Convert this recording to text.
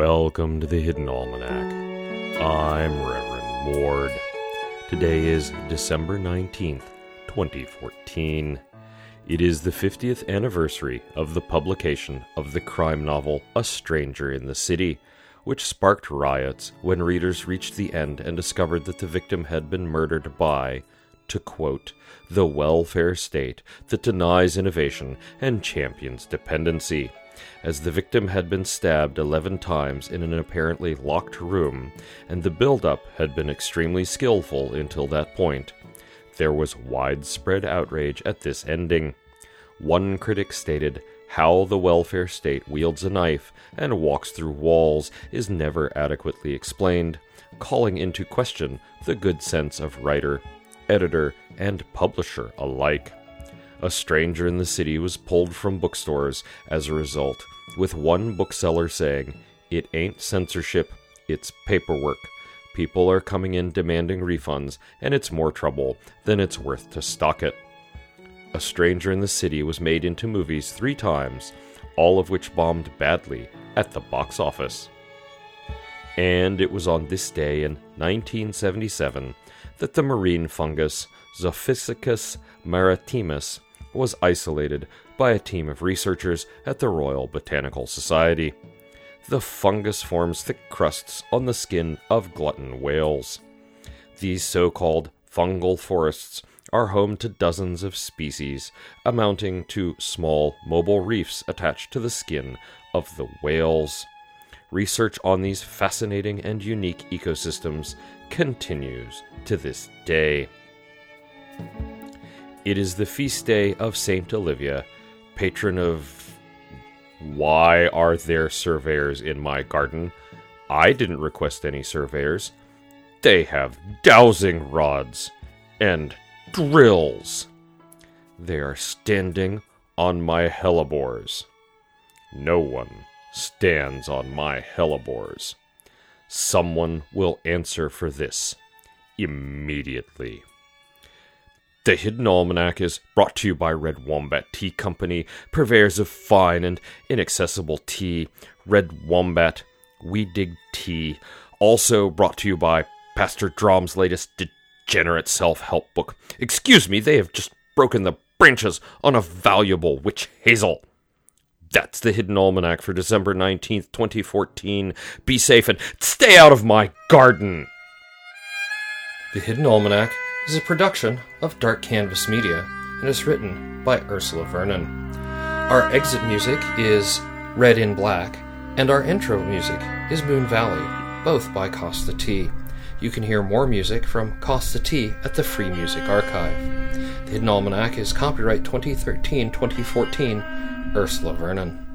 Welcome to the Hidden Almanac. I'm Reverend Ward. Today is December 19th, 2014. It is the 50th anniversary of the publication of the crime novel A Stranger in the City, which sparked riots when readers reached the end and discovered that the victim had been murdered by, to quote, the welfare state that denies innovation and champions dependency as the victim had been stabbed 11 times in an apparently locked room, and the build-up had been extremely skillful until that point. There was widespread outrage at this ending. One critic stated, How the welfare state wields a knife and walks through walls is never adequately explained, calling into question the good sense of writer, editor, and publisher alike. A Stranger in the City was pulled from bookstores as a result, with one bookseller saying, It ain't censorship, it's paperwork. People are coming in demanding refunds, and it's more trouble than it's worth to stock it. A Stranger in the City was made into movies three times, all of which bombed badly at the box office. And it was on this day in 1977 that the marine fungus Zoophysacis maritimus was isolated by a team of researchers at the Royal Botanical Society. The fungus forms thick crusts on the skin of glutton whales. These so called fungal forests are home to dozens of species, amounting to small mobile reefs attached to the skin of the whales. Research on these fascinating and unique ecosystems continues to this day. It is the feast day of Saint Olivia, patron of. Why are there surveyors in my garden? I didn't request any surveyors. They have dowsing rods and drills. They are standing on my hellebores. No one stands on my hellebores. Someone will answer for this immediately. The Hidden Almanac is brought to you by Red Wombat Tea Company, purveyors of fine and inaccessible tea. Red Wombat, we dig tea. Also brought to you by Pastor Drom's latest degenerate self help book. Excuse me, they have just broken the branches on a valuable witch hazel. That's the Hidden Almanac for December 19th, 2014. Be safe and stay out of my garden! The Hidden Almanac is a production of Dark Canvas Media and is written by Ursula Vernon. Our exit music is Red in Black, and our intro music is Moon Valley, both by Kosta T. You can hear more music from Kosta T at the Free Music Archive. The Hidden Almanac is copyright 2013 2014, Ursula Vernon.